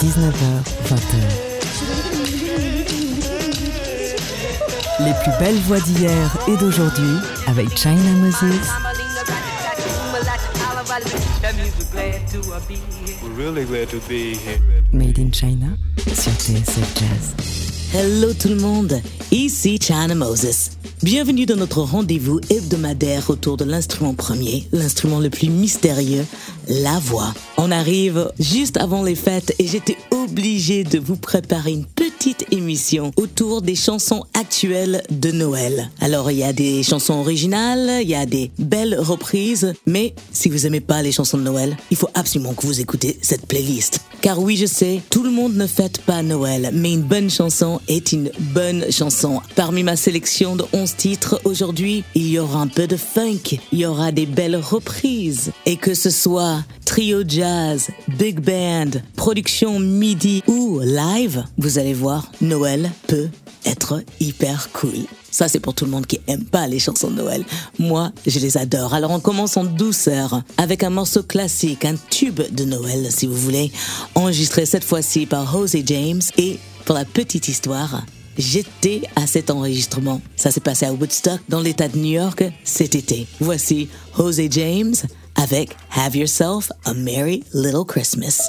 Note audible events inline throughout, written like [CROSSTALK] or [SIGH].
19h, 20h. Les plus belles voix d'hier et d'aujourd'hui avec China Moses. Made in China sur TSF Jazz. Hello tout le monde, ici China Moses. Bienvenue dans notre rendez-vous hebdomadaire autour de l'instrument premier, l'instrument le plus mystérieux, la voix. On arrive juste avant les fêtes et j'étais obligé de vous préparer une petite émission autour des chansons actuelles de Noël. Alors il y a des chansons originales, il y a des belles reprises, mais si vous aimez pas les chansons de Noël, il faut absolument que vous écoutez cette playlist. Car oui, je sais, tout le monde ne fête pas Noël, mais une bonne chanson est une bonne chanson. Parmi ma sélection de 11 titres, aujourd'hui, il y aura un peu de funk, il y aura des belles reprises. Et que ce soit trio jazz, big band, production midi ou live, vous allez voir, Noël peut être hyper cool. Ça, c'est pour tout le monde qui aime pas les chansons de Noël. Moi, je les adore. Alors, on commence en douceur avec un morceau classique, un tube de Noël, si vous voulez, enregistré cette fois-ci par Jose James. Et pour la petite histoire, j'étais à cet enregistrement. Ça s'est passé à Woodstock, dans l'État de New York, cet été. Voici Jose James avec Have Yourself a Merry Little Christmas.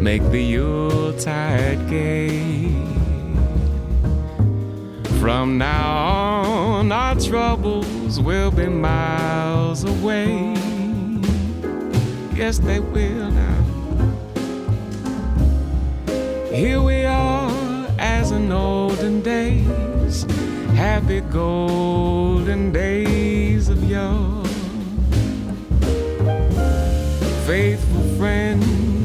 Make the Yuletide gay. From now on, our troubles will be miles away. Yes, they will now. Here we are as in olden days, happy golden days of yore. Faithful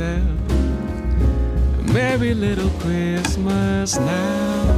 a merry little Christmas now.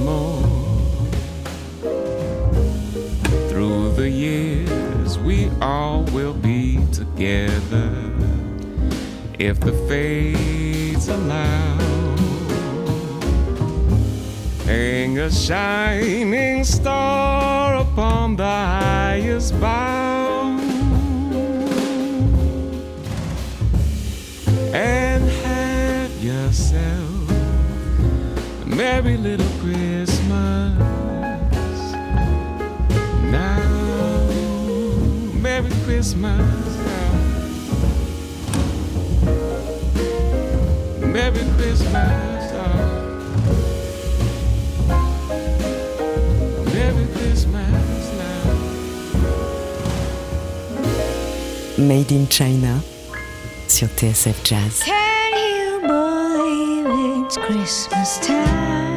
more. Through the years, we all will be together if the fates allow. Hang a shining star Made in China sur TSF Jazz. Can you believe it's Christmas time?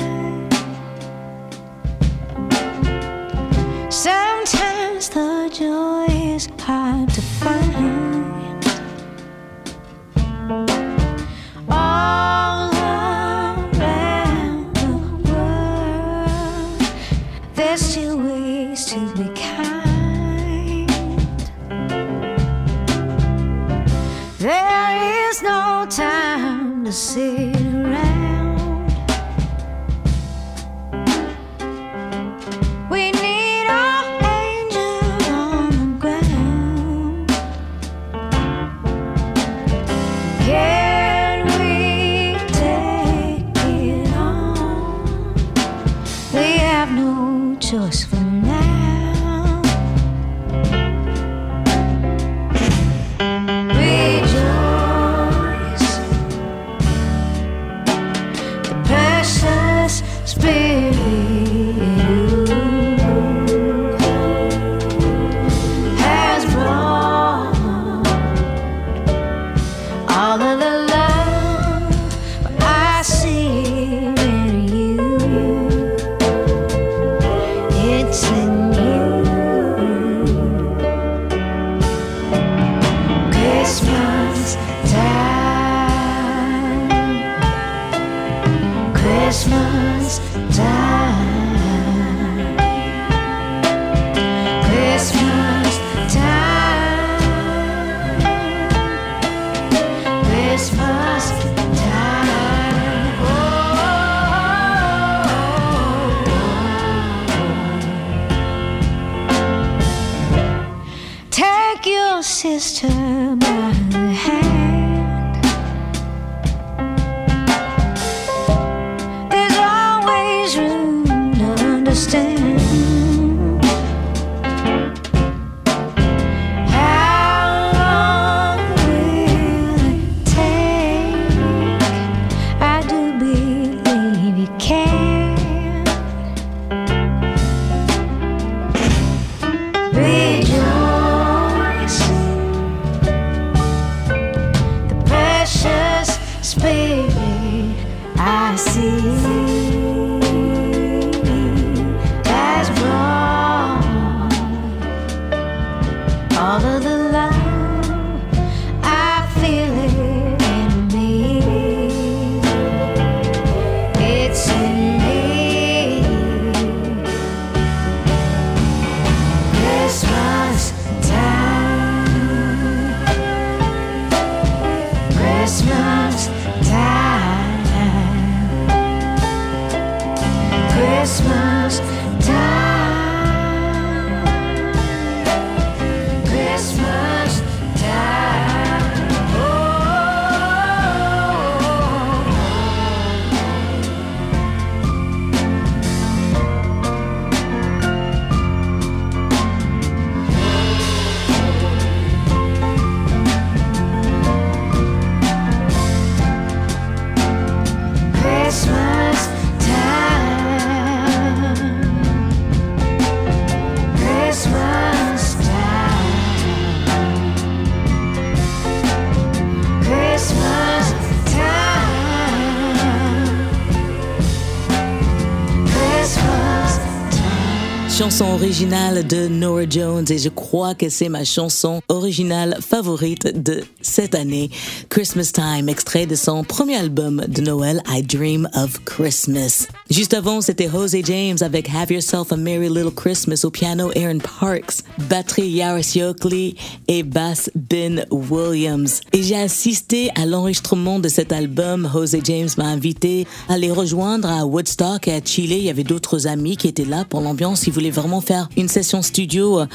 De Nora Jones et je crois que c'est ma chanson originale favorite de cette année, Christmas Time, extrait de son premier album de Noël, I Dream of Christmas. Juste avant, c'était Jose James avec Have Yourself a Merry Little Christmas au piano Aaron Parks, batterie Yaris Yokely et basse Ben Williams. Et j'ai assisté à l'enregistrement de cet album. Jose James m'a invité à les rejoindre à Woodstock et à Chile. Il y avait d'autres amis qui étaient là pour l'ambiance. Ils voulaient vraiment faire une session studio euh,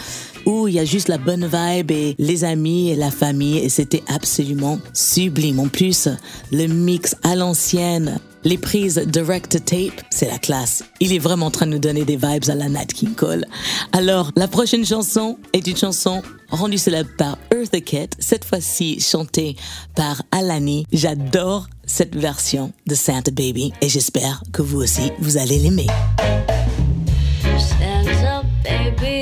où il y a juste la bonne vibe et les amis et la famille et c'était absolument sublime. En plus, le mix à l'ancienne, les prises direct tape, c'est la classe. Il est vraiment en train de nous donner des vibes à la Nat King Cole. Alors, la prochaine chanson est une chanson rendue célèbre par Eartha Kitt, cette fois-ci chantée par Alani. J'adore cette version de Santa Baby et j'espère que vous aussi, vous allez l'aimer. Santa baby,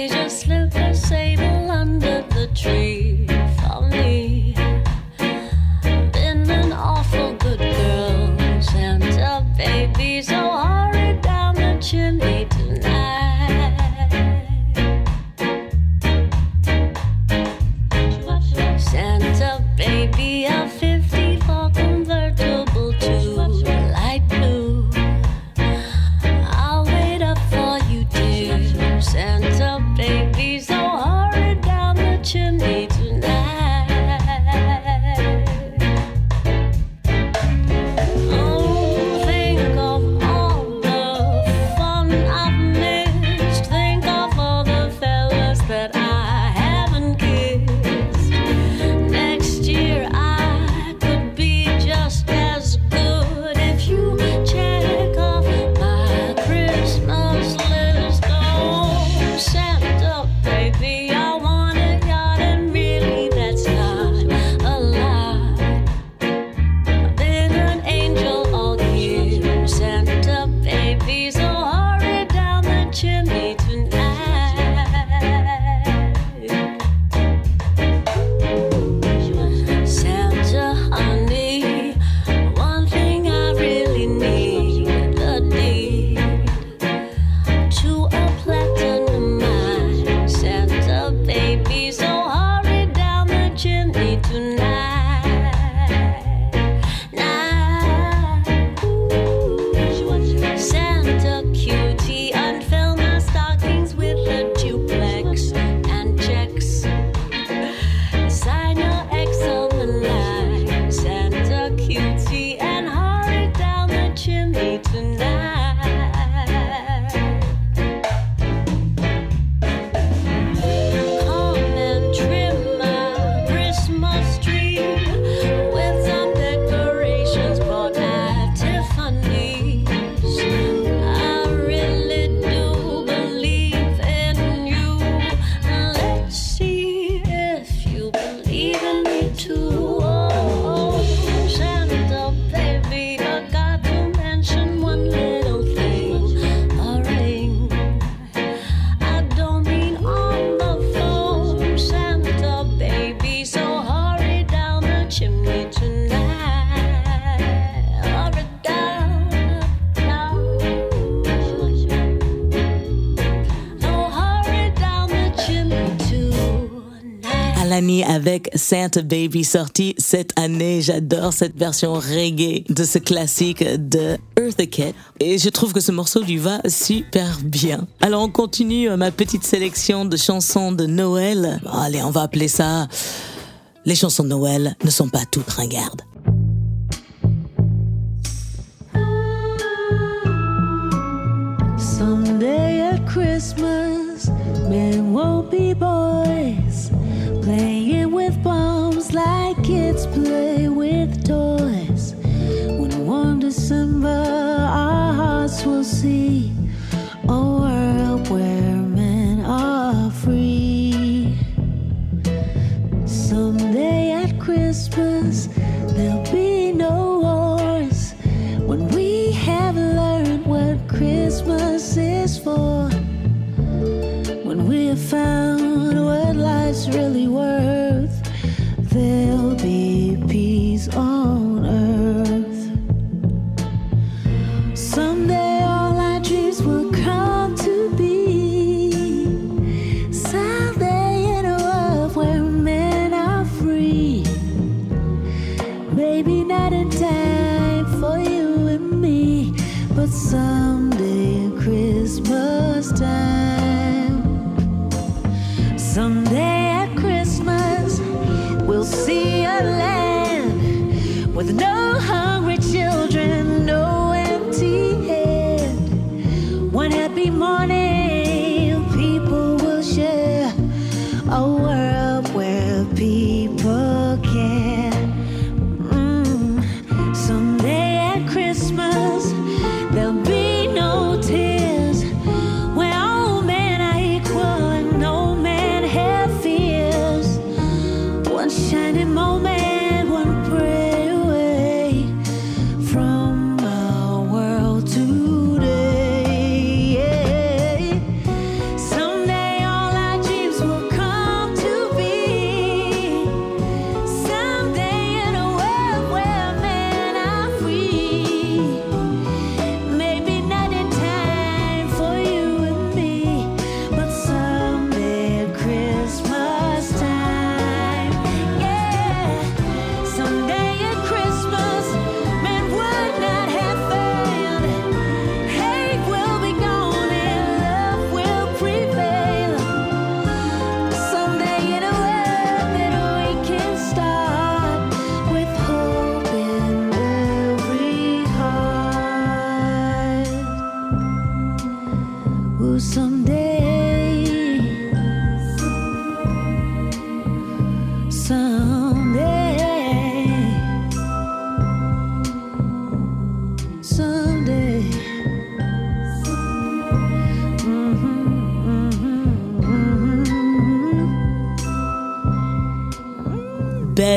Santa Baby sorti cette année. J'adore cette version reggae de ce classique de Eartha Kitt. Et je trouve que ce morceau lui va super bien. Alors on continue euh, ma petite sélection de chansons de Noël. Allez, on va appeler ça... Les chansons de Noël ne sont pas toutes ringardes. Christmas, men won't be boys, playing with bombs like kids play with toys. When one December, our hearts will see a world where men are free. Someday at Christmas, there'll be no wars when we have learned what Christmas is for. We have found what life's really worth, there'll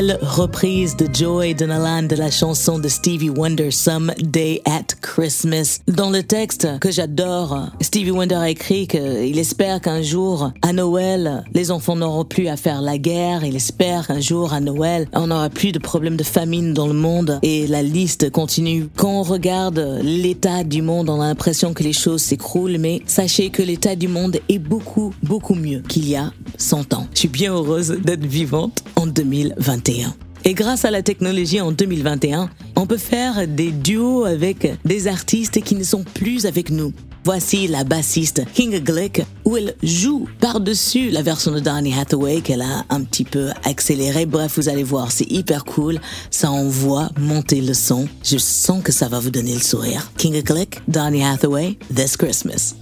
Reprise de Joy Donalan de la chanson de Stevie Wonder Someday at Christmas. Dans le texte que j'adore, Stevie Wonder a écrit qu'il espère qu'un jour, à Noël, les enfants n'auront plus à faire la guerre. Il espère qu'un jour, à Noël, on n'aura plus de problèmes de famine dans le monde. Et la liste continue. Quand on regarde l'état du monde, on a l'impression que les choses s'écroulent, mais sachez que l'état du monde est beaucoup, beaucoup mieux qu'il y a 100 ans. Je suis bien heureuse d'être vivante en 2021. Et grâce à la technologie en 2021, on peut faire des duos avec des artistes qui ne sont plus avec nous. Voici la bassiste Kinga Glick, où elle joue par-dessus la version de Donny Hathaway qu'elle a un petit peu accélérée. Bref, vous allez voir, c'est hyper cool. Ça envoie monter le son. Je sens que ça va vous donner le sourire. Kinga Glick, Donny Hathaway, This Christmas.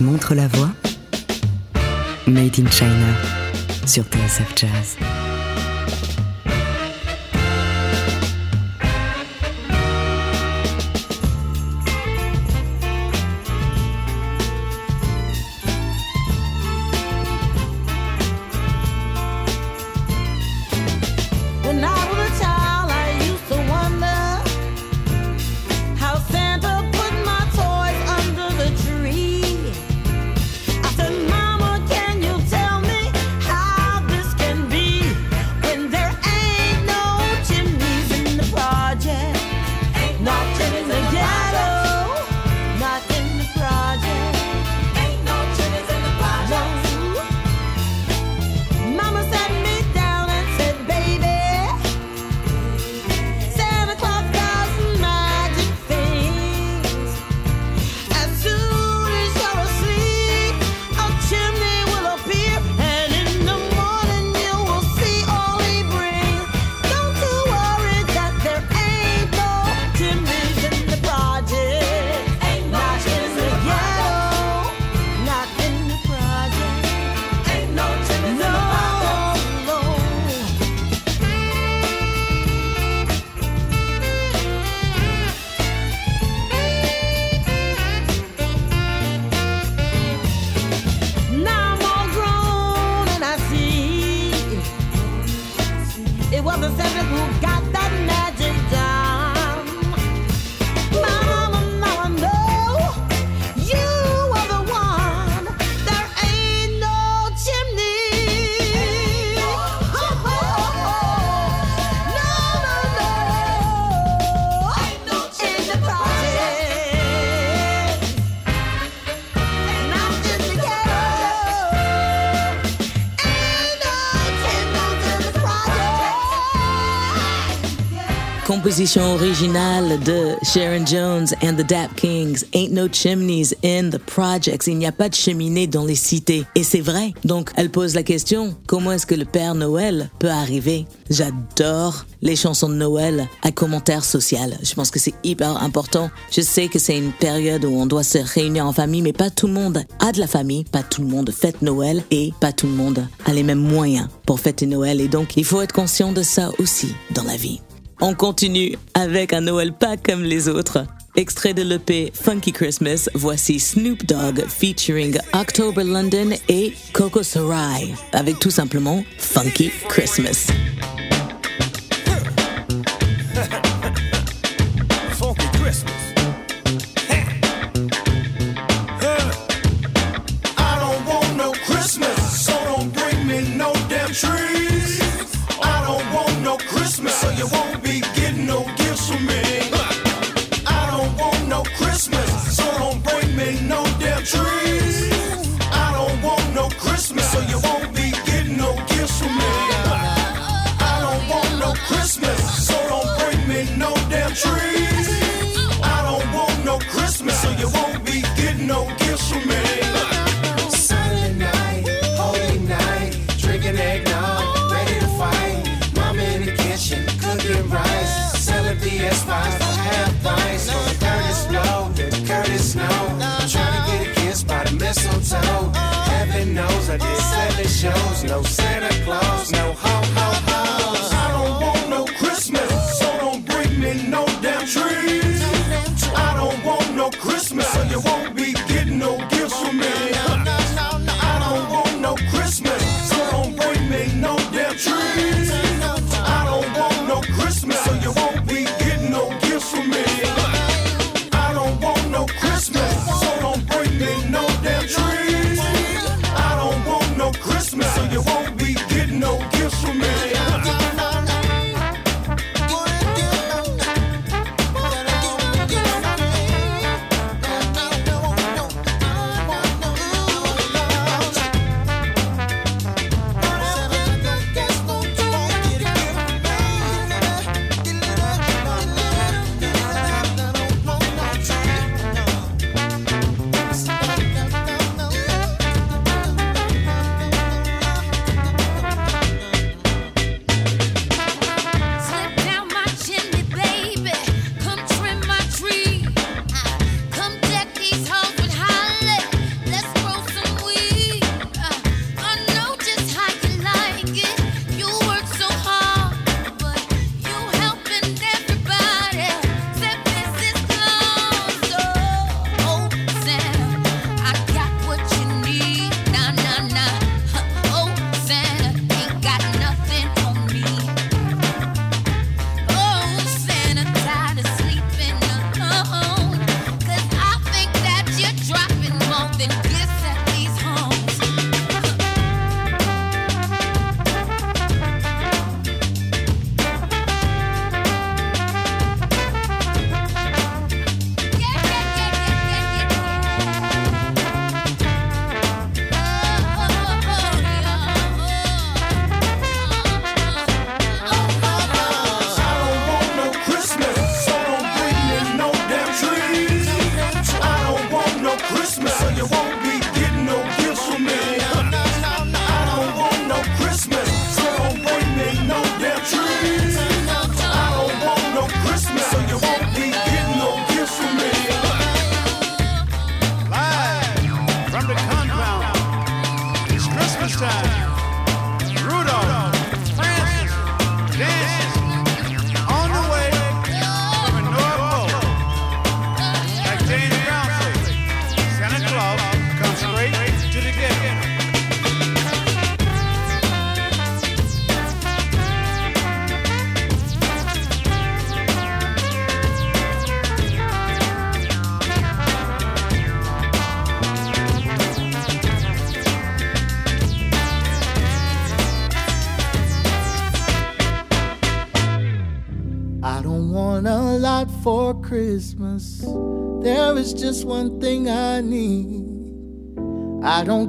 Montre la voie. Made in China sur TSF Jazz. Composition originale de Sharon Jones and the Dap Kings. Ain't no chimneys in the projects. Il n'y a pas de cheminée dans les cités. Et c'est vrai. Donc, elle pose la question, comment est-ce que le Père Noël peut arriver? J'adore les chansons de Noël à commentaire social. Je pense que c'est hyper important. Je sais que c'est une période où on doit se réunir en famille, mais pas tout le monde a de la famille, pas tout le monde fête Noël et pas tout le monde a les mêmes moyens pour fêter Noël. Et donc, il faut être conscient de ça aussi dans la vie. On continue avec un Noël pas comme les autres. Extrait de l'EP Funky Christmas, voici Snoop Dogg featuring October London et Coco Sarai avec tout simplement Funky Christmas. Trees. I don't want no Christmas, so you won't be getting no gifts from me. Silent night, holy night, drinking eggnog, ready to fight. Mama in the kitchen, cooking rice, selling PS5 for half price. Kurtis Blow, Curtis Snow, trying to get a kiss by the mistletoe. Heaven knows I did seven shows, no Santa Claus, no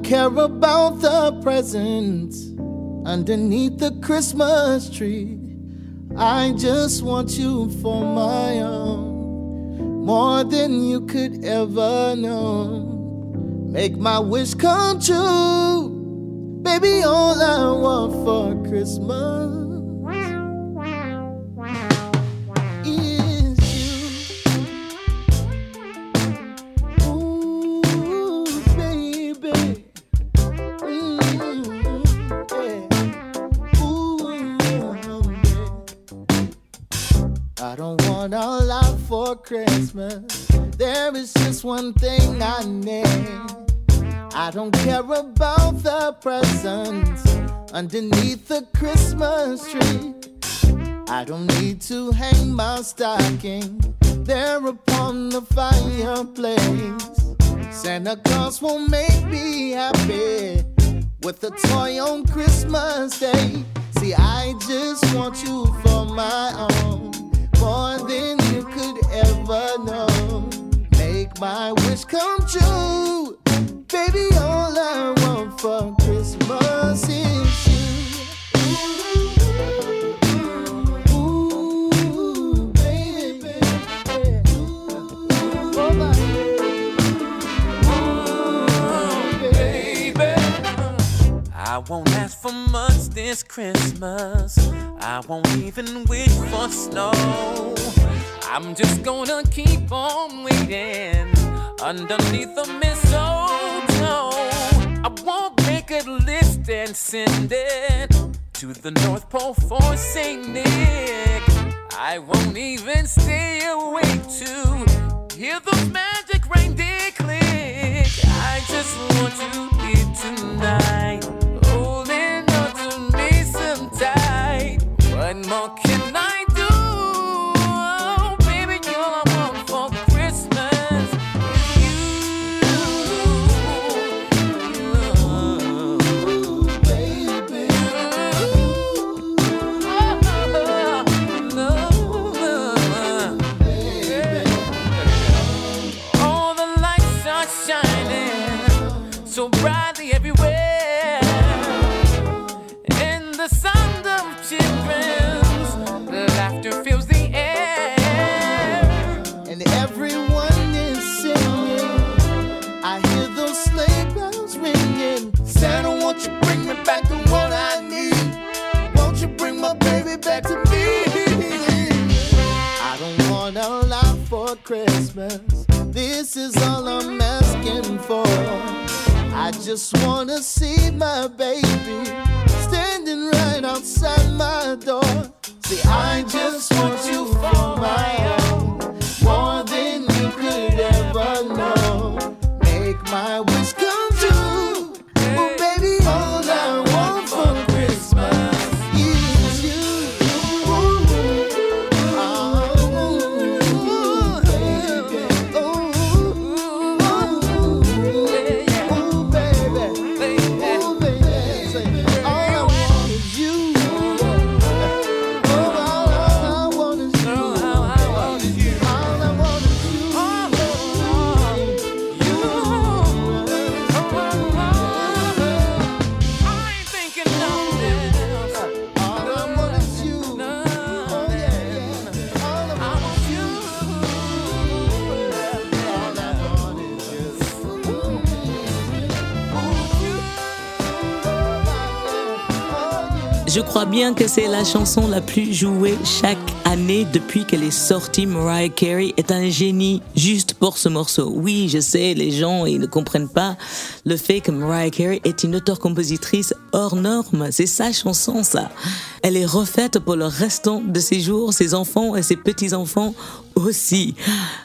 care about the presents underneath the Christmas tree. I just want you for my own, more than you could ever know. Make my wish come true. Baby, all I want for Christmas want a lot for Christmas. There is just one thing I need. I don't care about the presents underneath the Christmas tree. I don't need to hang my stocking there upon the fireplace. Santa Claus will make me happy with a toy on Christmas Day. See, I just want you for my own, more than you could ever know. Make my wish come true. Baby, all I want for Christmas is I won't ask for much this Christmas. I won't even wish for snow. I'm just gonna keep on waiting underneath the mistletoe. I won't make a list and send it to the North Pole for Saint Nick. I won't even stay awake to hear those magic reindeer click. I just want you here tonight, bien que c'est la chanson la plus jouée chaque année depuis qu'elle est sortie. Mariah Carey est un génie juste pour ce morceau. Oui, je sais, les gens ils ne comprennent pas le fait que Mariah Carey est une auteure-compositrice hors norme. C'est sa chanson, ça. Elle est refaite pour le restant de ses jours, ses enfants et ses petits-enfants aussi.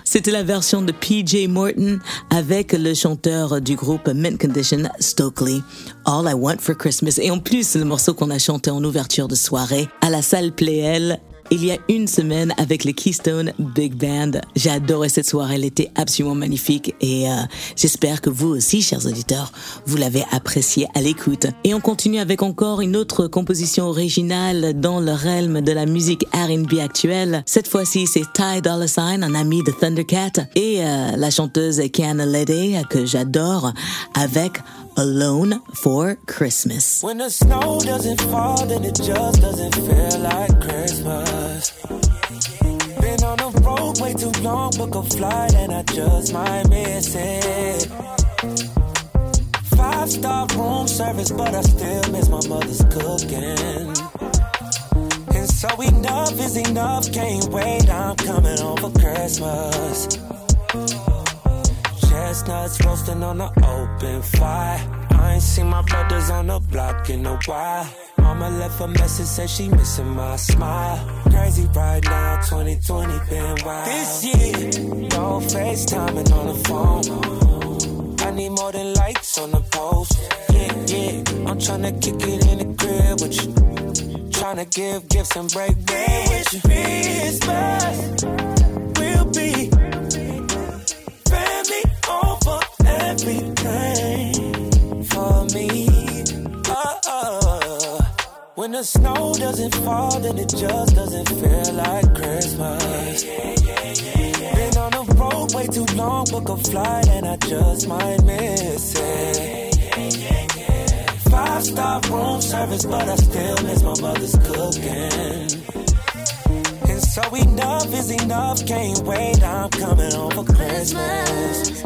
C'était la version de PJ Morton avec le chanteur du groupe Mint Condition, Stokely. All I Want for Christmas. Et en plus, le morceau qu'on a chanté en ouverture de soirée à la salle Playel il y a une semaine avec le Keystone Big Band. J'ai adoré cette soirée, elle était absolument magnifique et euh, j'espère que vous aussi, chers auditeurs, vous l'avez appréciée à l'écoute. Et on continue avec encore une autre composition originale dans le realm de la musique R&B actuelle. Cette fois-ci, c'est Ty Dolla Sign, un ami de Thundercat, et euh, la chanteuse Kiana Lede, que j'adore, avec Alone for Christmas. When the snow doesn't fall, then it just doesn't feel like Christmas. Been on the road way too long, book a flight and I just might miss it. Five star room service, but I still miss my mother's cooking. And so enough is enough, can't wait, I'm coming home for Christmas. Chestnuts roasting on the open fire. I ain't seen my brothers on the block in a while. Mama left a message, said she missing my smile. Crazy right now, 2020 been wild. This year, no FaceTiming on the phone. I need more than likes on the post. Yeah, yeah. I'm tryna kick it in the crib with you. Tryna give gifts and break bread with you. Christmas will be over everything for me. Uh. When the snow doesn't fall, then it just doesn't feel like Christmas. Been on the road way too long, book a flight and I just might miss it. Five star room service, but I still miss my mother's cooking. So enough is enough, can't wait, I'm coming home for Christmas.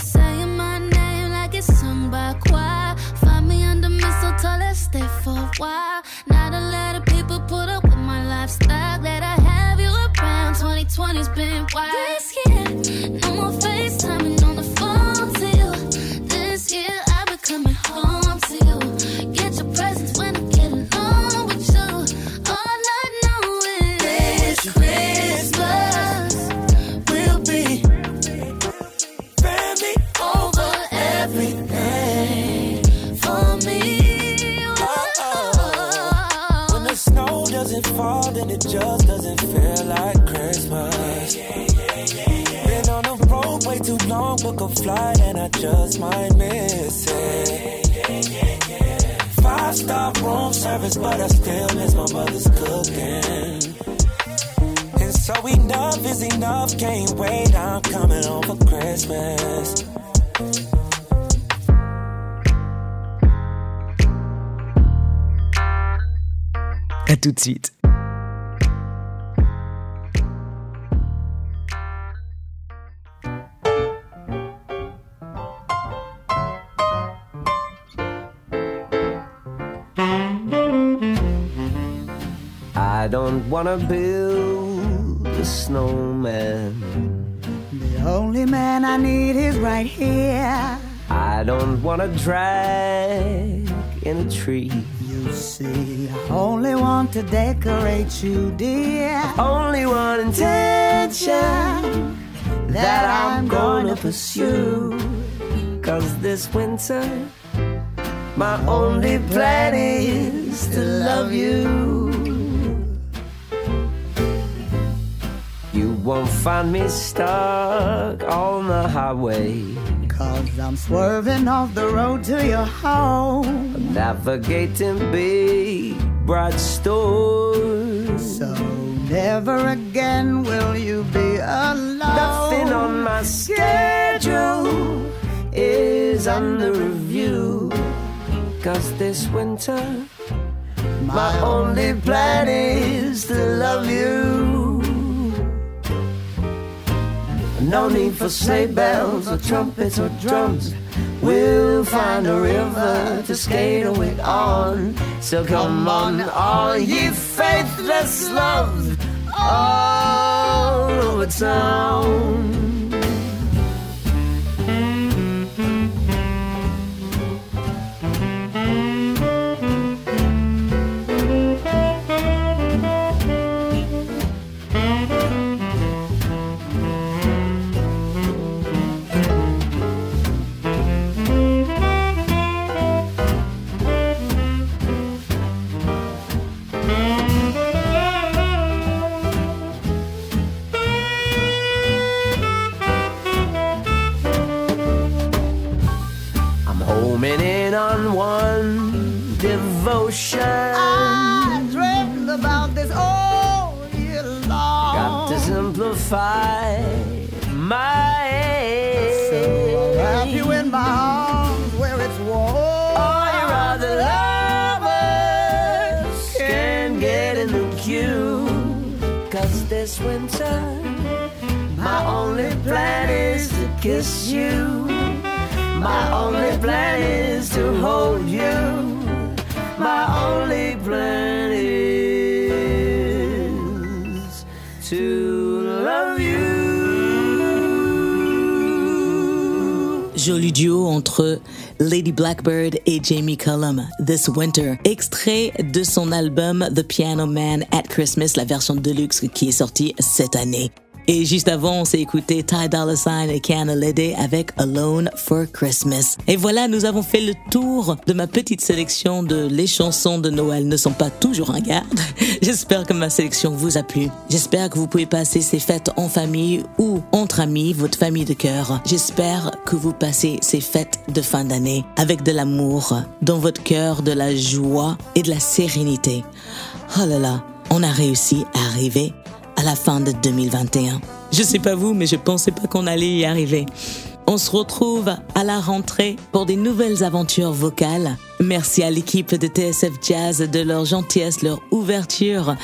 Saying my name like it's choir. Find me under mistletoe, let's stay for a while. Not a lot of people put up with my lifestyle. That I have you around. 2020's been wild. Just might miss it. Five star room service, but I still miss my mother's cooking. And so enough is enough, can't wait, I'm coming home for Christmas. À tout de suite. Don't wanna build a snowman. The only man I need is right here. I don't wanna drag in a tree. You see, I only want to decorate you, dear. Only one intention that I'm gonna pursue. Cause this winter, my only plan is to love you. Won't find me stuck on the highway. Cause I'm swerving off the road to your home. Navigating big, bright stores. So never again will you be alone. Nothing on my schedule is under review. Cause this winter, my only plan is to love you. No need for sleigh bells or trumpets or drums. We'll find a river to skate away on. So come on, all ye faithless loves all over town. Lady Blackbird et Jamie Cullum, This Winter, extrait de son album The Piano Man at Christmas, la version deluxe qui est sortie cette année. Et juste avant, on s'est écouté Ty Dolla Sign et Kiana Lede avec Alone for Christmas. Et voilà, nous avons fait le tour de ma petite sélection de les chansons de Noël ne sont pas toujours en garde. [LAUGHS] J'espère que ma sélection vous a plu. J'espère que vous pouvez passer ces fêtes en famille ou entre amis, votre famille de cœur. J'espère que vous passez ces fêtes de fin d'année avec de l'amour, dans votre cœur, de la joie et de la sérénité. Oh là là, on a réussi à arriver à la fin de 2021. Je sais pas vous, mais je pensais pas qu'on allait y arriver. On se retrouve à la rentrée pour des nouvelles aventures vocales. Merci à l'équipe de TSF Jazz de leur gentillesse, leur ouverture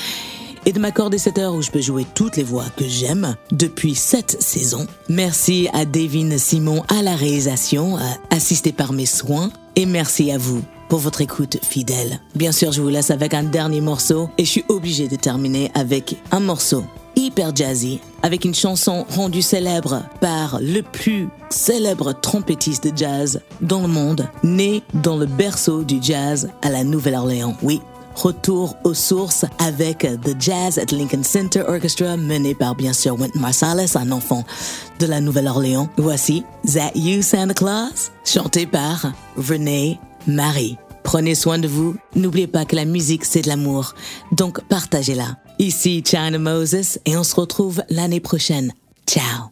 et de m'accorder cette heure où je peux jouer toutes les voix que j'aime depuis cette saison. Merci à Devin Simon à la réalisation, assisté par mes soins. Et merci à vous pour votre écoute fidèle. Bien sûr, je vous laisse avec un dernier morceau et je suis obligé de terminer avec un morceau hyper jazzy avec une chanson rendue célèbre par le plus célèbre trompettiste de jazz dans le monde, né dans le berceau du jazz à la Nouvelle-Orléans. Oui, retour aux sources avec The Jazz at Lincoln Center Orchestra mené par bien sûr Wynton Marsalis, un enfant de la Nouvelle-Orléans. Voici That You Santa Claus, chanté par Renee Marie. Prenez soin de vous. N'oubliez pas que la musique, c'est de l'amour. Donc, partagez-la. Ici China Moses et on se retrouve l'année prochaine. Ciao.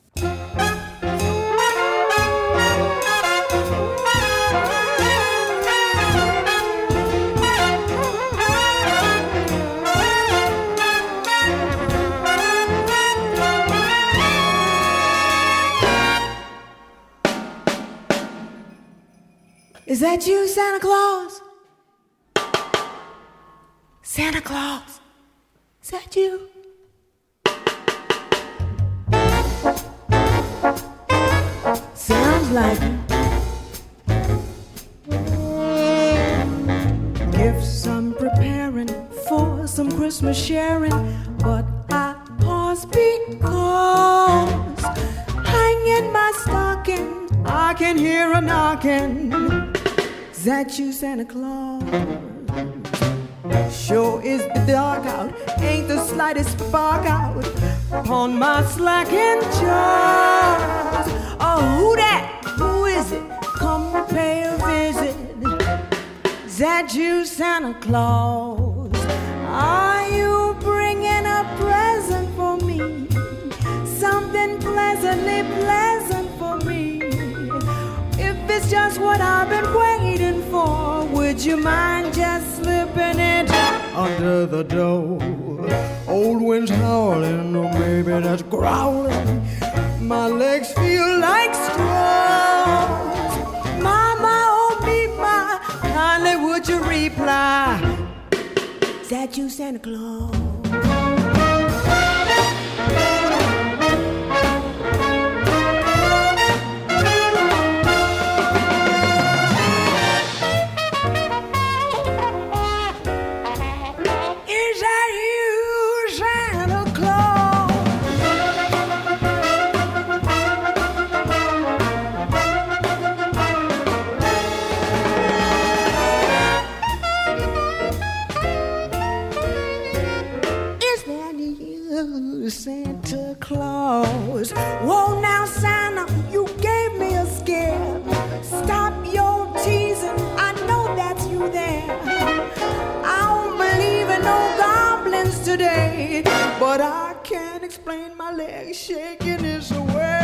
Is that you, Santa Claus? Santa Claus? Is that you? Sounds like it. Gifts I'm preparing for some Christmas sharing, but I pause because hanging my stocking, I can hear a knocking. That you, Santa Claus? Sure is the dark out, ain't the slightest spark out upon my slacking jaws. Oh, who that? Who is it? Come pay a visit. Is that you, Santa Claus? Are you bringing a present for me? Something pleasantly pleasant for me. If it's just what I've been waiting for, would you mind just slipping it under the door? Old wind's howling, oh, or maybe that's growling. My legs feel like straws. Mama, oh me, my, kindly would you reply? Is that you, Santa Claus? explain my leg shaking is a way.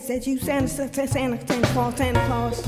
Said you Santa Claus, Santa Claus.